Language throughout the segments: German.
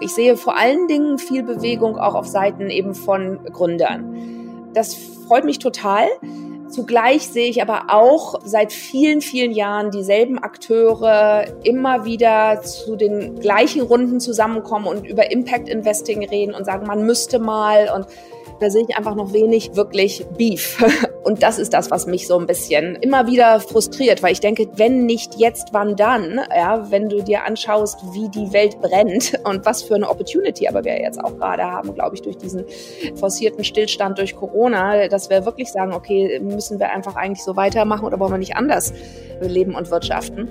Ich sehe vor allen Dingen viel Bewegung auch auf Seiten eben von Gründern. Das freut mich total. Zugleich sehe ich aber auch seit vielen, vielen Jahren dieselben Akteure immer wieder zu den gleichen Runden zusammenkommen und über Impact Investing reden und sagen, man müsste mal und da sehe ich einfach noch wenig wirklich Beef. Und das ist das, was mich so ein bisschen immer wieder frustriert, weil ich denke, wenn nicht jetzt, wann dann? Ja, wenn du dir anschaust, wie die Welt brennt und was für eine Opportunity aber wir jetzt auch gerade haben, glaube ich, durch diesen forcierten Stillstand durch Corona, dass wir wirklich sagen, okay, müssen wir einfach eigentlich so weitermachen oder wollen wir nicht anders leben und wirtschaften?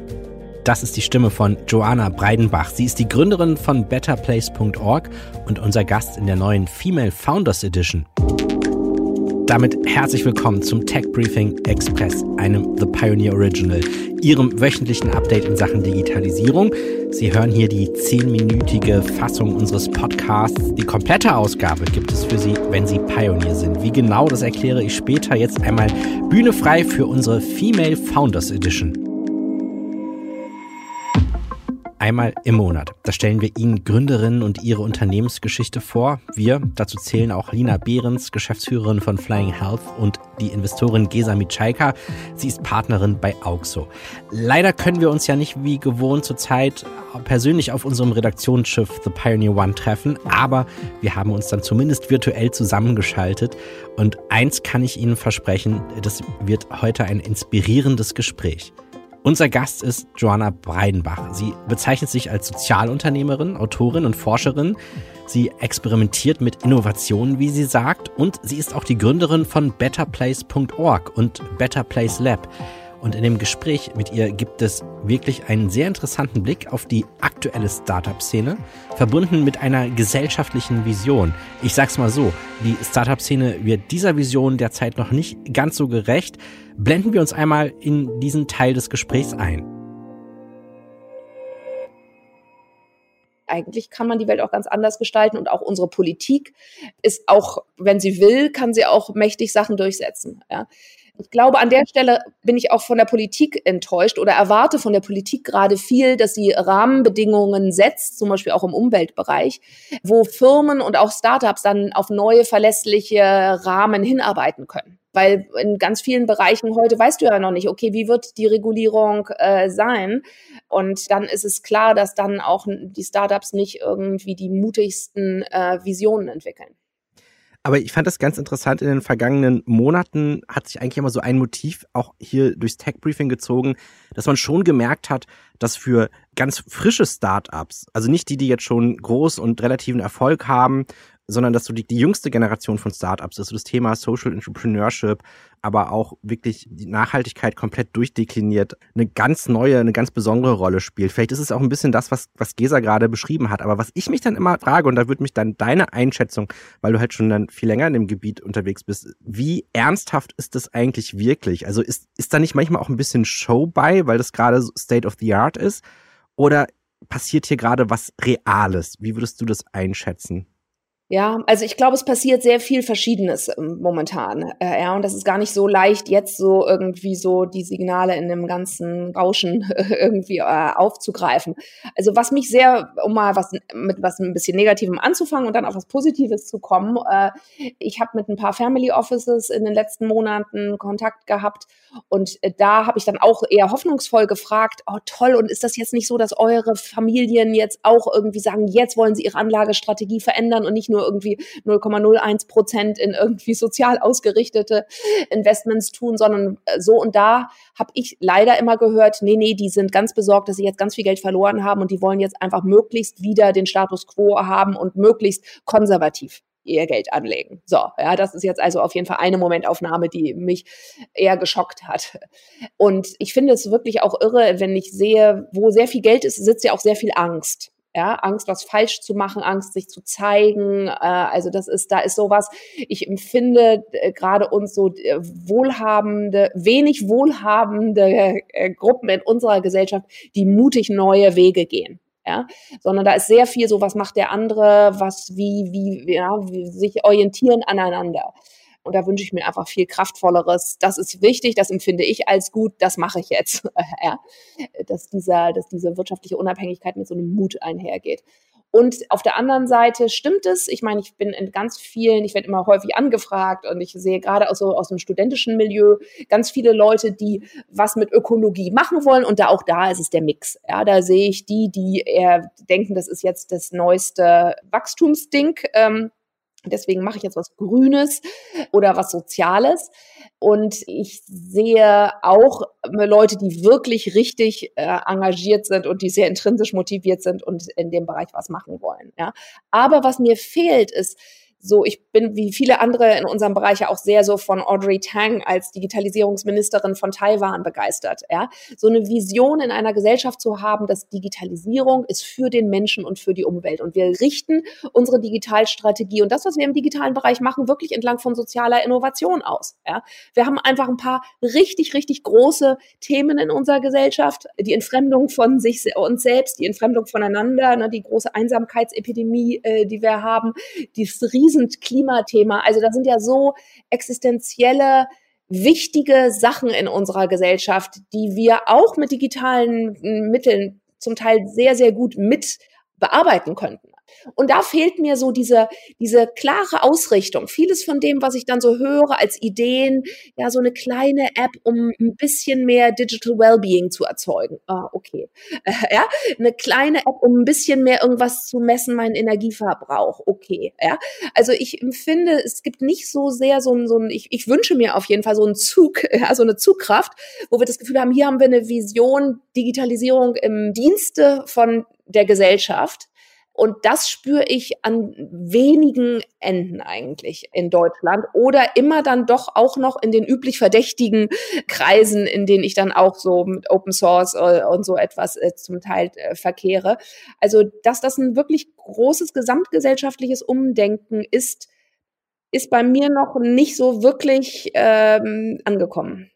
Das ist die Stimme von Joanna Breidenbach. Sie ist die Gründerin von betterplace.org und unser Gast in der neuen Female Founders Edition. Damit herzlich willkommen zum Tech Briefing Express, einem The Pioneer Original, Ihrem wöchentlichen Update in Sachen Digitalisierung. Sie hören hier die zehnminütige Fassung unseres Podcasts. Die komplette Ausgabe gibt es für Sie, wenn Sie Pioneer sind. Wie genau, das erkläre ich später. Jetzt einmal Bühne frei für unsere Female Founders Edition einmal im Monat. Da stellen wir Ihnen Gründerinnen und ihre Unternehmensgeschichte vor. Wir, dazu zählen auch Lina Behrens, Geschäftsführerin von Flying Health und die Investorin Gesa Mitschaika. Sie ist Partnerin bei Auxo. Leider können wir uns ja nicht wie gewohnt zurzeit persönlich auf unserem Redaktionsschiff The Pioneer One treffen, aber wir haben uns dann zumindest virtuell zusammengeschaltet und eins kann ich Ihnen versprechen, das wird heute ein inspirierendes Gespräch. Unser Gast ist Joanna Breidenbach. Sie bezeichnet sich als Sozialunternehmerin, Autorin und Forscherin. Sie experimentiert mit Innovationen, wie sie sagt, und sie ist auch die Gründerin von betterplace.org und Better Lab. Und in dem Gespräch mit ihr gibt es wirklich einen sehr interessanten Blick auf die aktuelle Startup-Szene, verbunden mit einer gesellschaftlichen Vision. Ich sag's mal so, die Startup-Szene wird dieser Vision derzeit noch nicht ganz so gerecht. Blenden wir uns einmal in diesen Teil des Gesprächs ein. eigentlich kann man die Welt auch ganz anders gestalten und auch unsere Politik ist auch, wenn sie will, kann sie auch mächtig Sachen durchsetzen. Ja. Ich glaube, an der Stelle bin ich auch von der Politik enttäuscht oder erwarte von der Politik gerade viel, dass sie Rahmenbedingungen setzt, zum Beispiel auch im Umweltbereich, wo Firmen und auch Startups dann auf neue, verlässliche Rahmen hinarbeiten können. Weil in ganz vielen Bereichen heute weißt du ja noch nicht, okay, wie wird die Regulierung äh, sein? Und dann ist es klar, dass dann auch die Startups nicht irgendwie die mutigsten äh, Visionen entwickeln. Aber ich fand das ganz interessant. In den vergangenen Monaten hat sich eigentlich immer so ein Motiv auch hier durchs Tech Briefing gezogen, dass man schon gemerkt hat, dass für ganz frische Startups, also nicht die, die jetzt schon groß und relativen Erfolg haben, sondern dass so die, die jüngste Generation von Startups ist, so das Thema Social Entrepreneurship, aber auch wirklich die Nachhaltigkeit komplett durchdekliniert, eine ganz neue, eine ganz besondere Rolle spielt. Vielleicht ist es auch ein bisschen das, was, was Gesa gerade beschrieben hat. Aber was ich mich dann immer frage, und da würde mich dann deine Einschätzung, weil du halt schon dann viel länger in dem Gebiet unterwegs bist, wie ernsthaft ist das eigentlich wirklich? Also ist, ist da nicht manchmal auch ein bisschen Show bei, weil das gerade State of the Art ist? Oder passiert hier gerade was Reales? Wie würdest du das einschätzen? Ja, also ich glaube, es passiert sehr viel Verschiedenes ähm, momentan. Äh, ja, und das ist gar nicht so leicht, jetzt so irgendwie so die Signale in dem ganzen Rauschen irgendwie äh, aufzugreifen. Also was mich sehr, um mal was mit was ein bisschen Negativem anzufangen und dann auf was Positives zu kommen, äh, ich habe mit ein paar Family Offices in den letzten Monaten Kontakt gehabt und äh, da habe ich dann auch eher hoffnungsvoll gefragt, oh toll, und ist das jetzt nicht so, dass eure Familien jetzt auch irgendwie sagen, jetzt wollen sie ihre Anlagestrategie verändern und nicht nur irgendwie 0,01 Prozent in irgendwie sozial ausgerichtete Investments tun, sondern äh, so und da habe ich leider immer gehört, nee, nee, die sind ganz besorgt, dass sie jetzt ganz viel Geld verloren haben und die wollen jetzt einfach möglichst wieder den Status quo haben und möglichst konservativ ihr Geld anlegen. So, ja, das ist jetzt also auf jeden Fall eine Momentaufnahme, die mich eher geschockt hat. Und ich finde es wirklich auch irre, wenn ich sehe, wo sehr viel Geld ist, sitzt ja auch sehr viel Angst. Ja, Angst, was falsch zu machen, Angst, sich zu zeigen. Äh, also das ist, da ist sowas. Ich empfinde äh, gerade uns so äh, wohlhabende, wenig wohlhabende äh, Gruppen in unserer Gesellschaft, die mutig neue Wege gehen. Ja, sondern da ist sehr viel so, was macht der andere, was, wie, wie, ja, wie sich orientieren aneinander. Und da wünsche ich mir einfach viel kraftvolleres. Das ist wichtig, das empfinde ich als gut, das mache ich jetzt. ja. dass, dieser, dass diese wirtschaftliche Unabhängigkeit mit so einem Mut einhergeht. Und auf der anderen Seite stimmt es. Ich meine, ich bin in ganz vielen, ich werde immer häufig angefragt und ich sehe gerade aus, so, aus dem studentischen Milieu ganz viele Leute, die was mit Ökologie machen wollen. Und da auch da ist es der Mix. Ja, da sehe ich die, die eher denken, das ist jetzt das neueste Wachstumsding. Ähm, deswegen mache ich jetzt was Grünes oder was Soziales. Und ich sehe auch Leute, die wirklich richtig äh, engagiert sind und die sehr intrinsisch motiviert sind und in dem Bereich was machen wollen. Ja. Aber was mir fehlt, ist so, ich bin wie viele andere in unserem Bereich ja auch sehr so von Audrey Tang als Digitalisierungsministerin von Taiwan begeistert. Ja, so eine Vision in einer Gesellschaft zu haben, dass Digitalisierung ist für den Menschen und für die Umwelt. Und wir richten unsere Digitalstrategie und das, was wir im digitalen Bereich machen, wirklich entlang von sozialer Innovation aus. Ja, wir haben einfach ein paar richtig, richtig große Themen in unserer Gesellschaft. Die Entfremdung von sich uns selbst, die Entfremdung voneinander, ne, die große Einsamkeitsepidemie, äh, die wir haben, dieses riesige Klimathema. Also da sind ja so existenzielle wichtige Sachen in unserer Gesellschaft, die wir auch mit digitalen Mitteln zum Teil sehr, sehr gut mit bearbeiten könnten. Und da fehlt mir so diese, diese klare Ausrichtung. Vieles von dem, was ich dann so höre als Ideen, ja, so eine kleine App, um ein bisschen mehr Digital Wellbeing zu erzeugen. Ah, okay. Ja, eine kleine App, um ein bisschen mehr irgendwas zu messen, meinen Energieverbrauch. Okay. Ja, also ich empfinde, es gibt nicht so sehr so ein, so ein ich, ich wünsche mir auf jeden Fall so einen Zug, ja, so eine Zugkraft, wo wir das Gefühl haben, hier haben wir eine Vision Digitalisierung im Dienste von der Gesellschaft und das spüre ich an wenigen Enden eigentlich in Deutschland oder immer dann doch auch noch in den üblich verdächtigen Kreisen, in denen ich dann auch so mit Open Source äh, und so etwas äh, zum Teil äh, verkehre. Also, dass das ein wirklich großes gesamtgesellschaftliches Umdenken ist, ist bei mir noch nicht so wirklich ähm, angekommen.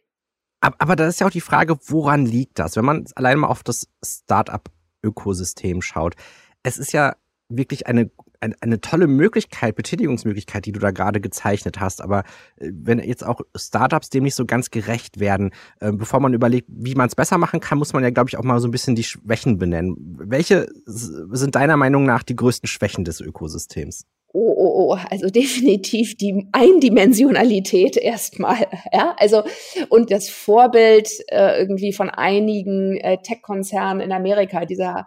Aber, aber da ist ja auch die Frage, woran liegt das? Wenn man allein mal auf das Startup-Ökosystem schaut, es ist ja wirklich eine, eine, eine tolle Möglichkeit, Betätigungsmöglichkeit, die du da gerade gezeichnet hast. Aber äh, wenn jetzt auch Startups dem nicht so ganz gerecht werden, äh, bevor man überlegt, wie man es besser machen kann, muss man ja, glaube ich, auch mal so ein bisschen die Schwächen benennen. Welche sind deiner Meinung nach die größten Schwächen des Ökosystems? Oh, oh, oh, also definitiv die Eindimensionalität erstmal, ja, also und das Vorbild äh, irgendwie von einigen äh, Tech-Konzernen in Amerika, dieser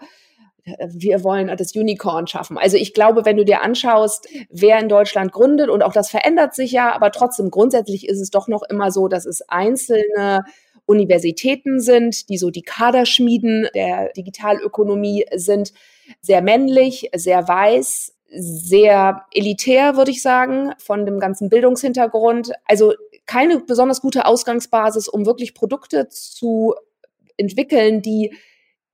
wir wollen das Unicorn schaffen. Also ich glaube, wenn du dir anschaust, wer in Deutschland gründet, und auch das verändert sich ja, aber trotzdem grundsätzlich ist es doch noch immer so, dass es einzelne Universitäten sind, die so die Kaderschmieden der Digitalökonomie sind, sehr männlich, sehr weiß, sehr elitär, würde ich sagen, von dem ganzen Bildungshintergrund. Also keine besonders gute Ausgangsbasis, um wirklich Produkte zu entwickeln, die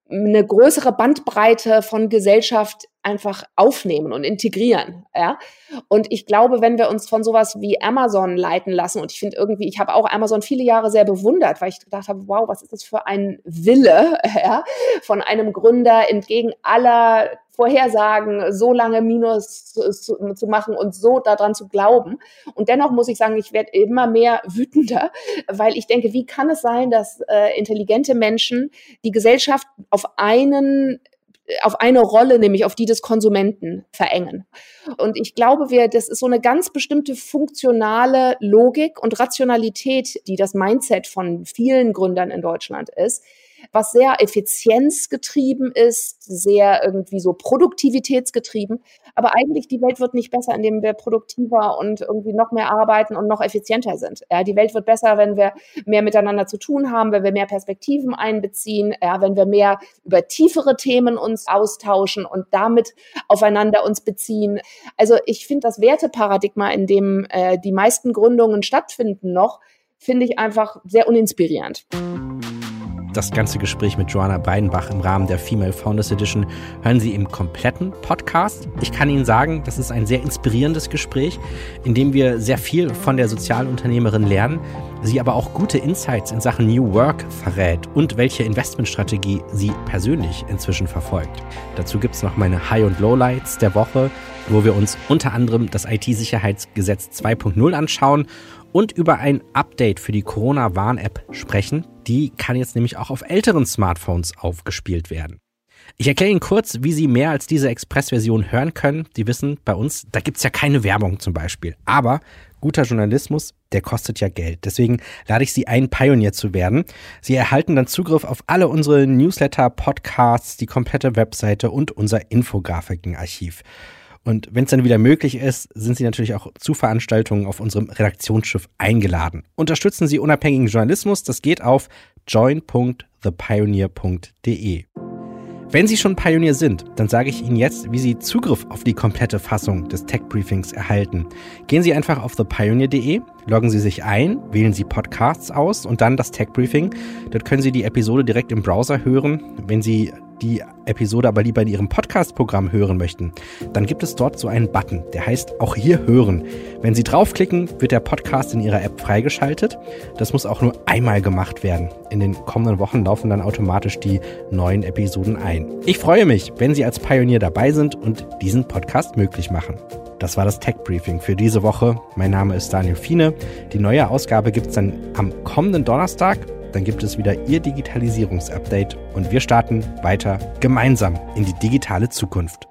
eine größere Bandbreite von Gesellschaft einfach aufnehmen und integrieren. Ja? Und ich glaube, wenn wir uns von sowas wie Amazon leiten lassen, und ich finde irgendwie, ich habe auch Amazon viele Jahre sehr bewundert, weil ich gedacht habe, wow, was ist das für ein Wille ja? von einem Gründer entgegen aller Vorhersagen, so lange Minus zu, zu, machen und so daran zu glauben. Und dennoch muss ich sagen, ich werde immer mehr wütender, weil ich denke, wie kann es sein, dass äh, intelligente Menschen die Gesellschaft auf einen auf eine Rolle, nämlich auf die des Konsumenten verengen. Und ich glaube, wir, das ist so eine ganz bestimmte funktionale Logik und Rationalität, die das Mindset von vielen Gründern in Deutschland ist, was sehr effizienzgetrieben ist, sehr irgendwie so produktivitätsgetrieben. Aber eigentlich die Welt wird nicht besser, indem wir produktiver und irgendwie noch mehr arbeiten und noch effizienter sind. Ja, die Welt wird besser, wenn wir mehr miteinander zu tun haben, wenn wir mehr Perspektiven einbeziehen, ja, wenn wir mehr über tiefere Themen uns austauschen und damit aufeinander uns beziehen. Also ich finde das Werteparadigma, in dem äh, die meisten Gründungen stattfinden noch, finde ich einfach sehr uninspirierend. Das ganze Gespräch mit Joanna Breidenbach im Rahmen der Female Founders Edition hören Sie im kompletten Podcast. Ich kann Ihnen sagen, das ist ein sehr inspirierendes Gespräch, in dem wir sehr viel von der Sozialunternehmerin lernen, sie aber auch gute Insights in Sachen New Work verrät und welche Investmentstrategie sie persönlich inzwischen verfolgt. Dazu gibt es noch meine High- und Lowlights der Woche, wo wir uns unter anderem das IT-Sicherheitsgesetz 2.0 anschauen und über ein Update für die Corona-Warn-App sprechen. Die kann jetzt nämlich auch auf älteren Smartphones aufgespielt werden. Ich erkläre Ihnen kurz, wie Sie mehr als diese Express-Version hören können. Die wissen, bei uns, da gibt es ja keine Werbung zum Beispiel. Aber guter Journalismus, der kostet ja Geld. Deswegen lade ich Sie ein, Pionier zu werden. Sie erhalten dann Zugriff auf alle unsere Newsletter, Podcasts, die komplette Webseite und unser Infografikenarchiv. Und wenn es dann wieder möglich ist, sind Sie natürlich auch zu Veranstaltungen auf unserem Redaktionsschiff eingeladen. Unterstützen Sie unabhängigen Journalismus. Das geht auf join.thepioneer.de. Wenn Sie schon Pionier sind, dann sage ich Ihnen jetzt, wie Sie Zugriff auf die komplette Fassung des Tech Briefings erhalten. Gehen Sie einfach auf thepioneer.de, loggen Sie sich ein, wählen Sie Podcasts aus und dann das Tech Briefing. Dort können Sie die Episode direkt im Browser hören. Wenn Sie die Episode aber lieber in Ihrem Podcast-Programm hören möchten, dann gibt es dort so einen Button, der heißt auch hier hören. Wenn Sie draufklicken, wird der Podcast in Ihrer App freigeschaltet. Das muss auch nur einmal gemacht werden. In den kommenden Wochen laufen dann automatisch die neuen Episoden ein. Ich freue mich, wenn Sie als Pionier dabei sind und diesen Podcast möglich machen. Das war das Tech Briefing für diese Woche. Mein Name ist Daniel Fiene. Die neue Ausgabe gibt es dann am kommenden Donnerstag dann gibt es wieder Ihr Digitalisierungsupdate und wir starten weiter gemeinsam in die digitale Zukunft.